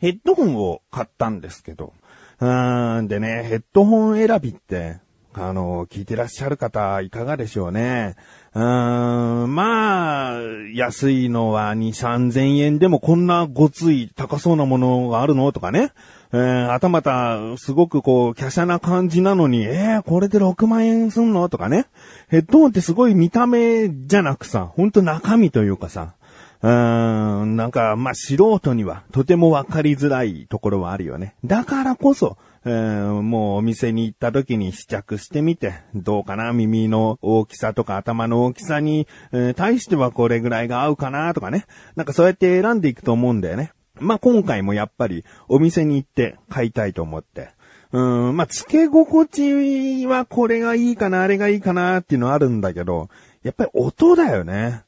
ヘッドホンを買ったんですけど、うーん、でね、ヘッドホン選びって、あの、聞いてらっしゃる方、いかがでしょうね。うーん、まあ、安いのは2、3000円でもこんなごつい高そうなものがあるの？とかね。えー、あたまた、すごくこう、華奢な感じなのに、えー、これで6万円すんの？とかね。ヘッドホンってすごい見た目じゃなくさ、ほんと中身というかさ、うーん、なんか、まあ、素人にはとてもわかりづらいところはあるよね。だからこそ、えーもうお店に行った時に試着してみて、どうかな耳の大きさとか頭の大きさに、えー対してはこれぐらいが合うかなとかね。なんかそうやって選んでいくと思うんだよね。まあ、今回もやっぱりお店に行って買いたいと思って。うん、まあ、付け心地はこれがいいかな、あれがいいかなっていうのはあるんだけど、やっぱり音だよね。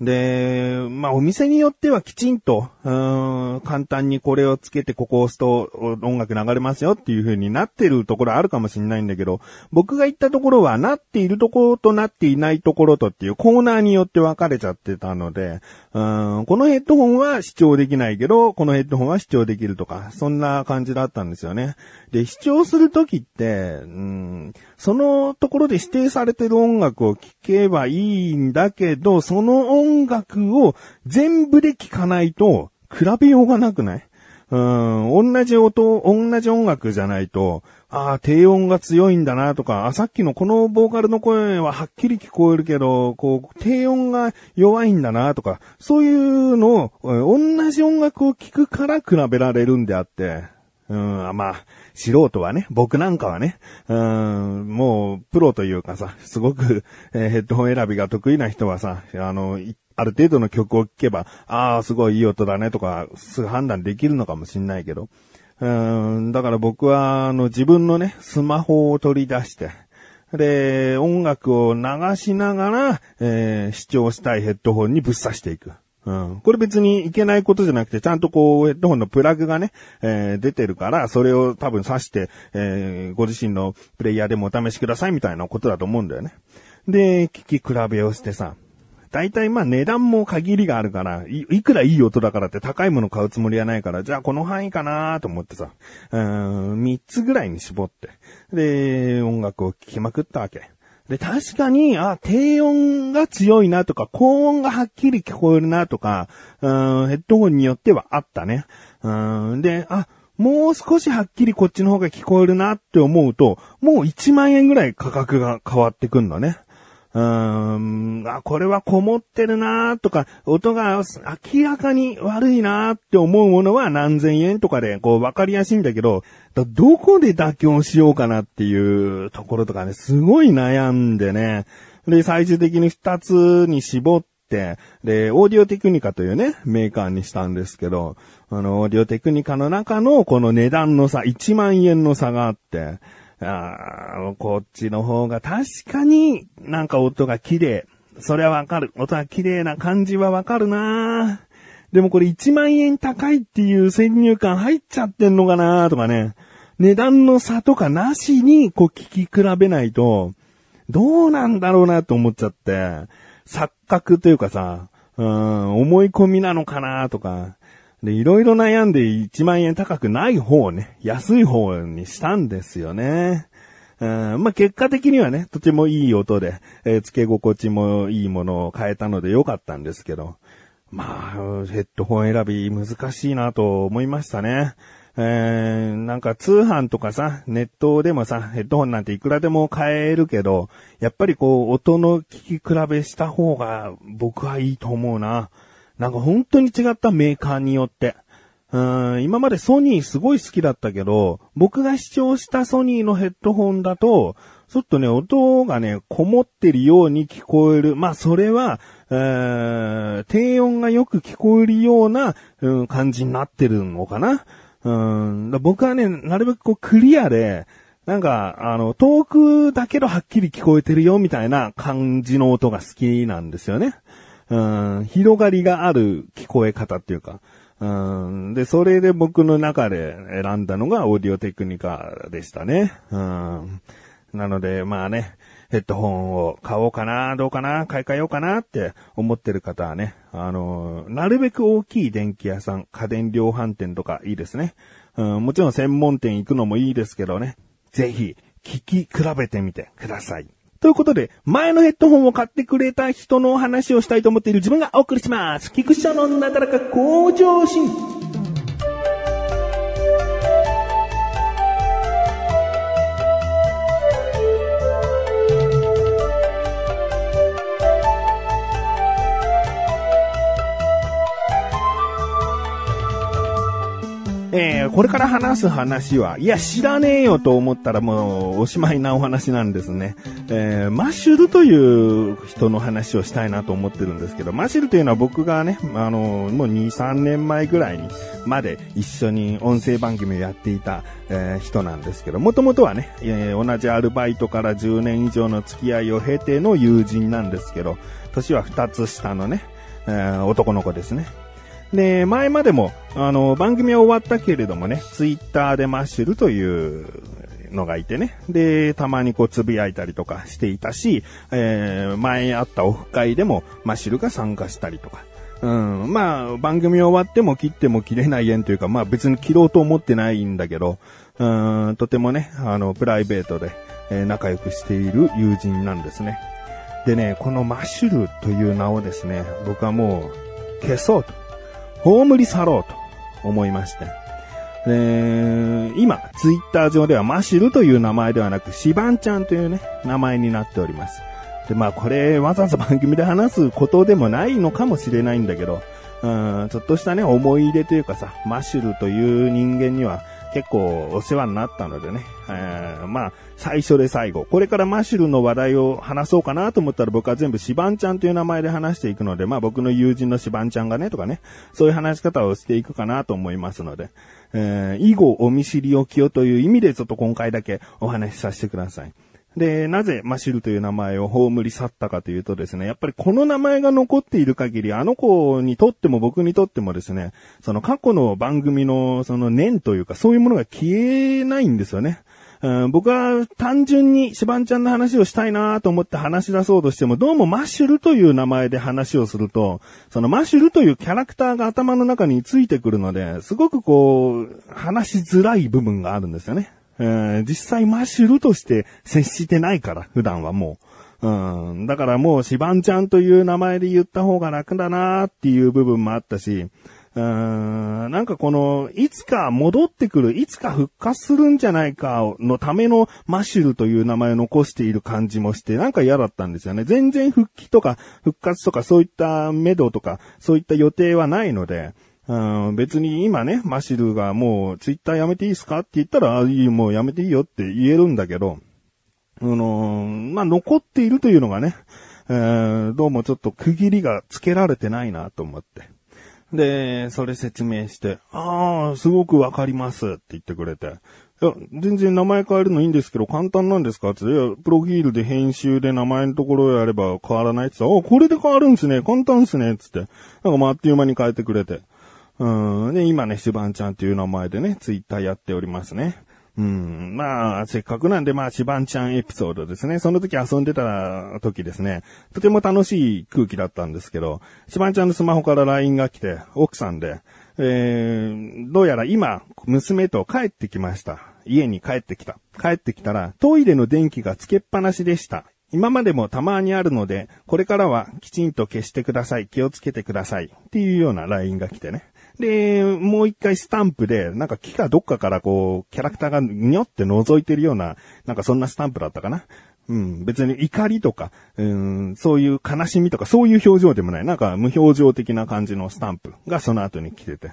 で、まあ、お店によってはきちんと、うーん、簡単にこれをつけてここを押すと音楽流れますよっていう風になってるところあるかもしれないんだけど、僕が行ったところはなっているところとなっていないところとっていうコーナーによって分かれちゃってたので、うーん、このヘッドホンは視聴できないけど、このヘッドホンは視聴できるとか、そんな感じだったんですよね。で、視聴するときって、うん、そのところで指定されてる音楽を聴けばいいんだけど、その音楽を全部で聴かないと比べようがなくない？うん、同じ音、同じ音楽じゃないと、ああ、低音が強いんだなとか、あ、さっきのこのボーカルの声ははっきり聞こえるけど、こう、低音が弱いんだなとか、そういうのを、同じ音楽を聴くから比べられるんであって、うん、まあ、素人はね、僕なんかはね、うん、もう、プロというかさ、すごく、えーヘッドホン選びが得意な人はさ、あの、ある程度の曲を聴けば、ああ、すごいいい音だねとか、すぐ判断できるのかもしんないけど、うん、だから僕は、あの、自分のね、スマホを取り出して、で、音楽を流しながら、えー視聴したいヘッドホンにぶっ刺していく。うん。これ別にいけないことじゃなくて、ちゃんとこう、ヘッドホンのプラグがね、えー出てるから、それを多分挿して、えーご自身のプレイヤーでもお試しくださいみたいなことだと思うんだよね。で、聞き比べをしてさ、大体まあ値段も限りがあるから、いくらいい音だからって高いもの買うつもりはないから、じゃあこの範囲かなと思ってさ、うん、3つぐらいに絞って、で、音楽を聴きまくったわけ。で、確かに、あ、低音が強いなとか、高音がはっきり聞こえるなとか、うん、ヘッドホンによってはあったね。うん、で、あ、もう少しはっきりこっちの方が聞こえるなって思うと、もう1万円ぐらい価格が変わってくんだね。うーん、あ、これはこもってるなとか、音が明らかに悪いなって思うものは何千円とかで、こう、わかりやすいんだけど、どこで妥協しようかなっていうところとかね、すごい悩んでね。で、最終的に二つに絞って、で、オーディオテクニカというね、メーカーにしたんですけど、あの、オーディオテクニカの中のこの値段の差、1万円の差があって、あーこっちの方が確かになんか音が綺麗。それはわかる。音が綺麗な感じはわかるなでもこれ1万円高いっていう先入観入っちゃってんのかなとかね。値段の差とかなしにこう聞き比べないと、どうなんだろうなと思っちゃって、錯覚というかさ、うん、思い込みなのかなとか、で、いろいろ悩んで1万円高くない方をね、安い方にしたんですよね。うん、まあ、結果的にはね、とてもいい音で、えー付け心地もいいものを変えたのでよかったんですけど、まあ、ヘッドホン選び難しいなと思いましたね。えー、なんか通販とかさ、ネットでもさ、ヘッドホンなんていくらでも買えるけど、やっぱりこう、音の聞き比べした方が僕はいいと思うな。なんか本当に違ったメーカーによって。うん、今までソニーすごい好きだったけど、僕が視聴したソニーのヘッドホンだと、ちょっとね、音がね、こもってるように聞こえる。まあ、それは、えー低音がよく聞こえるような、うん、感じになってるのかな。うん、だ僕はね、なるべくこうクリアで、なんか、あの、遠くだけどはっきり聞こえてるよみたいな感じの音が好きなんですよね。うん、広がりがある聞こえ方っていうか。うん、で、それで僕の中で選んだのがオーディオテクニカでしたね。うん、なので、まあね、ヘッドホンを買おうかな、どうかな、買い替えようかなって思ってる方はね、あの、なるべく大きい電気屋さん、家電量販店とかいいですね。うん、もちろん専門店行くのもいいですけどね。ぜひ、聞き比べてみてください。ということで、前のヘッドホンを買ってくれた人の話をしたいと思っている自分がお送りします。菊池のなだらか向上心。えー、これから話す話は、いや、知らねえよと思ったらもうおしまいなお話なんですね。えー、マッシュルという人の話をしたいなと思ってるんですけど、マッシュルというのは僕がね、あの、もう2、3年前ぐらいにまで一緒に音声番組をやっていた、えー、人なんですけど、もともとはね、えー、同じアルバイトから10年以上の付き合いを経ての友人なんですけど、年は2つ下のね、えー、男の子ですね。で、前までも、あの、番組は終わったけれどもね、ツイッターでマッシュルというのがいてね。で、たまにこうつぶやいたりとかしていたし、えー、前あったオフ会でもマッシュルが参加したりとか。うん、まあ、番組終わっても切っても切れない縁というか、まあ別に切ろうと思ってないんだけど、うん、とてもね、あの、プライベートで、えー、仲良くしている友人なんですね。でね、このマッシュルという名をですね、僕はもう消そうと。葬り去ろうと思いまして。え今、ツイッター上ではマシルという名前ではなく、シバンちゃんというね、名前になっております。で、まあこれ、わざわざ番組で話すことでもないのかもしれないんだけど、うん、ちょっとしたね、思い入れというかさ、マシュルという人間には、結構お世話になったのでね、えー、まあ、最初で最後。これからマッシュルの話題を話そうかなと思ったら僕は全部シバンちゃんという名前で話していくので、まあ僕の友人のシバンちゃんがねとかね、そういう話し方をしていくかなと思いますので、えー、以後お見知りおきをという意味でちょっと今回だけお話しさせてください。で、なぜマシルという名前を葬り去ったかというとですね、やっぱりこの名前が残っている限り、あの子にとっても僕にとってもですね、その過去の番組のその念というかそういうものが消えないんですよね。うん、僕は単純にシバンちゃんの話をしたいなと思って話し出そうとしても、どうもマッシュルという名前で話をすると、そのマッシュルというキャラクターが頭の中についてくるので、すごくこう、話しづらい部分があるんですよね。実際マッシュルとして接してないから、普段はもう。うん。だからもう、シバンちゃんという名前で言った方が楽だなっていう部分もあったし、うん、なんかこの、いつか戻ってくる、いつか復活するんじゃないかのためのマッシュルという名前を残している感じもして、なんか嫌だったんですよね。全然復帰とか復活とかそういったメドとか、そういった予定はないので、うん、別に今ね、マシルがもうツイッターやめていいですかって言ったら、あいい、もうやめていいよって言えるんだけど、あのー、まあ、残っているというのがね、えー、どうもちょっと区切りがつけられてないなと思って。で、それ説明して、ああ、すごくわかりますって言ってくれて。いや、全然名前変えるのいいんですけど、簡単なんですかっていや、プロフィールで編集で名前のところをやれば変わらないって言ったら、あ、これで変わるんですね。簡単ですね。つって。なんかまあ、あっという間に変えてくれて。うん。で、今ね、シュバンちゃんっていう名前でね、ツイッターやっておりますね。うん。まあ、せっかくなんで、まあ、シバンちゃんエピソードですね。その時遊んでた時ですね、とても楽しい空気だったんですけど、シバンちゃんのスマホから LINE が来て、奥さんで、えー、どうやら今、娘と帰ってきました。家に帰ってきた。帰ってきたら、トイレの電気がつけっぱなしでした。今までもたまにあるので、これからはきちんと消してください。気をつけてください。っていうような LINE が来てね。で、もう一回スタンプで、なんか木かどっかからこう、キャラクターがにょって覗いてるような、なんかそんなスタンプだったかな。うん、別に怒りとか、うん、そういう悲しみとか、そういう表情でもない。なんか無表情的な感じのスタンプがその後に来てて。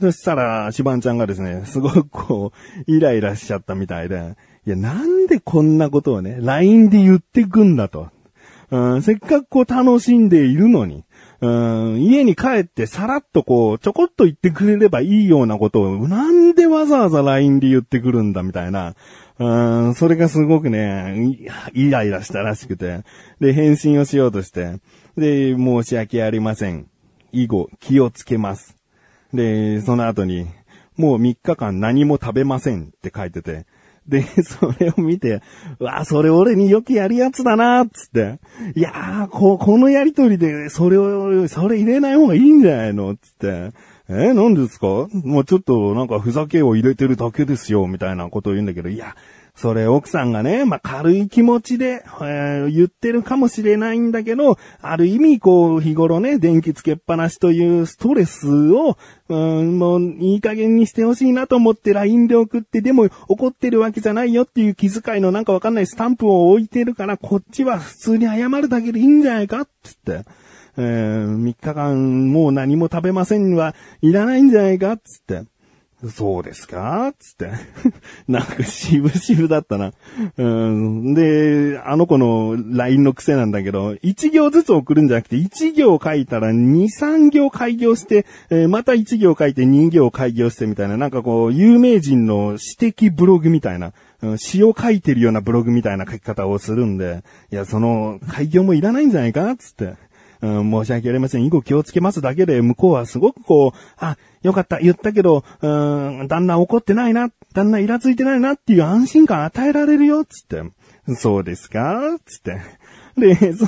そしたら、シバンちゃんがですね、すごくこう、イライラしちゃったみたいで、いや、なんでこんなことをね、LINE で言ってくんだと。うん、せっかくこう楽しんでいるのに、うん、家に帰ってさらっとこう、ちょこっと言ってくれればいいようなことを、なんでわざわざ LINE で言ってくるんだみたいな。うん、それがすごくね、イライラしたらしくて。で、返信をしようとして。で、申し訳ありません。以後、気をつけます。で、その後に、もう3日間何も食べませんって書いてて、で、それを見て、わあ、それ俺によくやるやつだなっ、つって。いやー、こ、このやりとりで、それを、それ入れない方がいいんじゃないの？つって。え何ですか？もうちょっとなんかふざけを入れてるだけですよ、みたいなことを言うんだけど、いや、それ奥さんがね、まあ、軽い気持ちで、えー、言ってるかもしれないんだけど、ある意味こう日頃ね、電気つけっぱなしというストレスを、うん、もういい加減にしてほしいなと思って LINE で送って、でも怒ってるわけじゃないよっていう気遣いのなんかわかんないスタンプを置いてるから、こっちは普通に謝るだけでいいんじゃないかって言って。えー、3日間もう何も食べませんにはいらないんじゃないかつって。そうですか？つって。なんか渋々だったな。うん。で、あの子の LINE の癖なんだけど、1行ずつ送るんじゃなくて、1行書いたら2、3行開業して、えー、また1行書いて2行開業してみたいな、なんかこう、有名人の指摘ブログみたいな、うん、詩を書いてるようなブログみたいな書き方をするんで、いや、その、開業もいらないんじゃないか？つって。うん、申し訳ありません。以後気をつけますだけで、向こうはすごくこう、あ、よかった、言ったけど、うん、旦那怒ってないな、旦那イラついてないなっていう安心感与えられるよ、つって。そうですか？つって。で、そ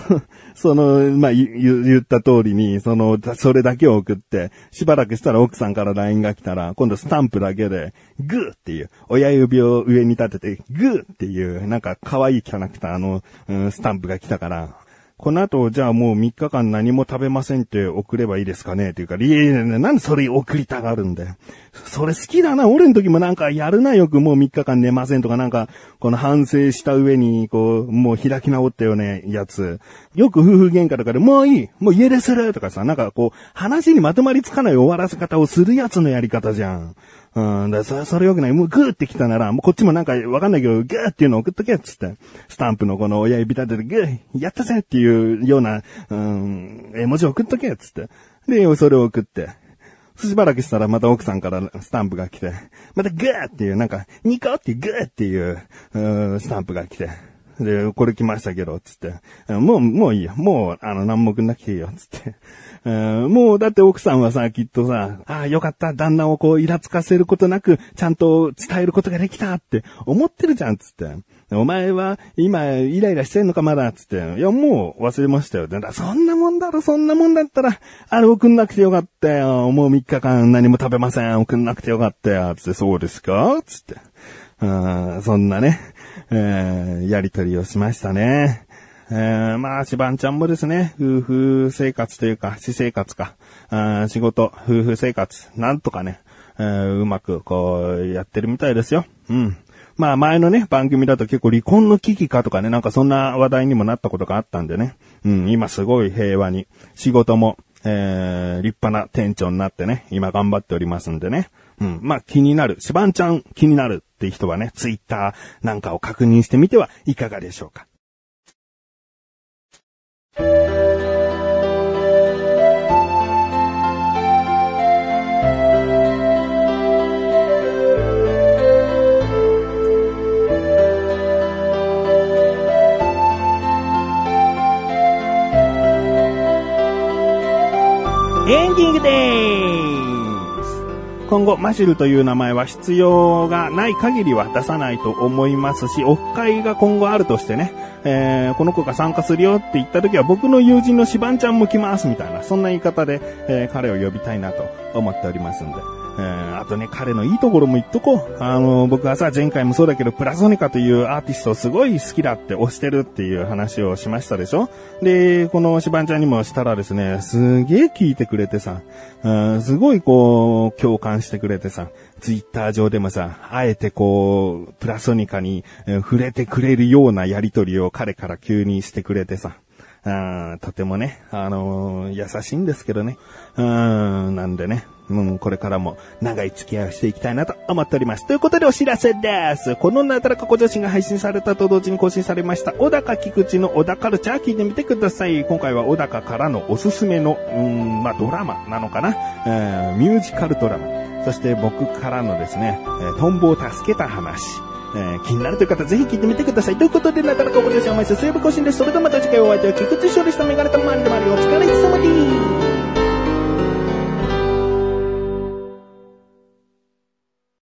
その、まあ、言った通りに、その、それだけを送って、しばらくしたら奥さんから LINE が来たら、今度スタンプだけで、グーっていう、親指を上に立てて、グーっていう、なんか可愛いキャラクターの、うん、スタンプが来たから、この後、じゃあもう3日間何も食べませんって送ればいいですかね？っていうか、いやいやいや、なんでそれ送りたがるんだよ？それ好きだな。俺の時もなんかやるなよくもう3日間寝ませんとかなんか、この反省した上に、こう、もう開き直ったよね、やつ。よく夫婦喧嘩とかでもういいもう家出するとかさ、なんかこう、話にまとまりつかない終わらせ方をするやつのやり方じゃん。うん、だそれ、それよくない。もうグーって来たなら、もうこっちもなんかわかんないけど、グーっていうの送っとけっつって、スタンプのこの親指立ててグーやったぜっていうような、うん、絵文字送っとけっつって。で、それを送って。しばらくしたらまた奥さんからスタンプが来て、またグーっていう、なんか、ニコっていうグーっていう、うんスタンプが来て。で、これ来ましたけど、つって。もう、もういいよ。もう、あの、何も送んなくていいよ、つって。もう、だって奥さんはさ、きっとさ、ああ、よかった、旦那をこう、イラつかせることなく、ちゃんと伝えることができたって思ってるじゃん、つって。お前は、今、イライラしてんのか、まだ、つって。いや、もう、忘れましたよ。だそんなもんだろ、そんなもんだったら、あれ送んなくてよかったよ。もう3日間何も食べません。送んなくてよかったよ。つって、そうですか？つって。そんなね、えー、やりとりをしましたね。えー、まあ、しばんちゃんもですね、夫婦生活というか、私生活か、あ仕事、夫婦生活、なんとかね、えー、うまくこう、やってるみたいですよ。うん。まあ前のね、番組だと結構離婚の危機かとかね、なんかそんな話題にもなったことがあったんでね。うん、今すごい平和に、仕事も、えー、立派な店長になってね、今頑張っておりますんでね。うん。まあ、気になる。しばんちゃん気になるっていう人はね、ツイッターなんかを確認してみてはいかがでしょうか。エンディングでーす今後、マシルという名前は必要がない限りは出さないと思いますし、オフ会が今後あるとしてね、えー、この子が参加するよって言った時は僕の友人のシバンちゃんも来ますみたいな、そんな言い方で、えー、彼を呼びたいなと思っておりますんで。えー、あとね、彼のいいところも言っとこう。あの、僕はさ、前回もそうだけど、プラソニカというアーティストすごい好きだって推してるっていう話をしましたでしょ。で、このシバンちゃんにもしたらですね、すげえ聞いてくれてさ、うん、すごいこう、共感してくれてさ、ツイッター上でもさ、あえてこう、プラソニカにえ触れてくれるようなやりとりを彼から急にしてくれてさ、あとてもね、あのー、優しいんですけどね。うん、なんでね、うん、これからも長い付き合いをしていきたいなと思っております。ということでお知らせです。このなだらか小女子が配信されたと同時に更新されました、小高菊池の小高カルチャー聞いてみてください。今回は小高からのおすすめの、うん、まあ、ドラマなのかな、えー、ミュージカルドラマ。そして僕からのですね、えー、トンボを助けた話。えー、気になるという方、ぜひ聞いてみてください。ということで、なかなかご了承お待ちして、水曜日更新です。それではまた次回お会いいたい菊池勝利したメガネとマンでまりお疲れ様です。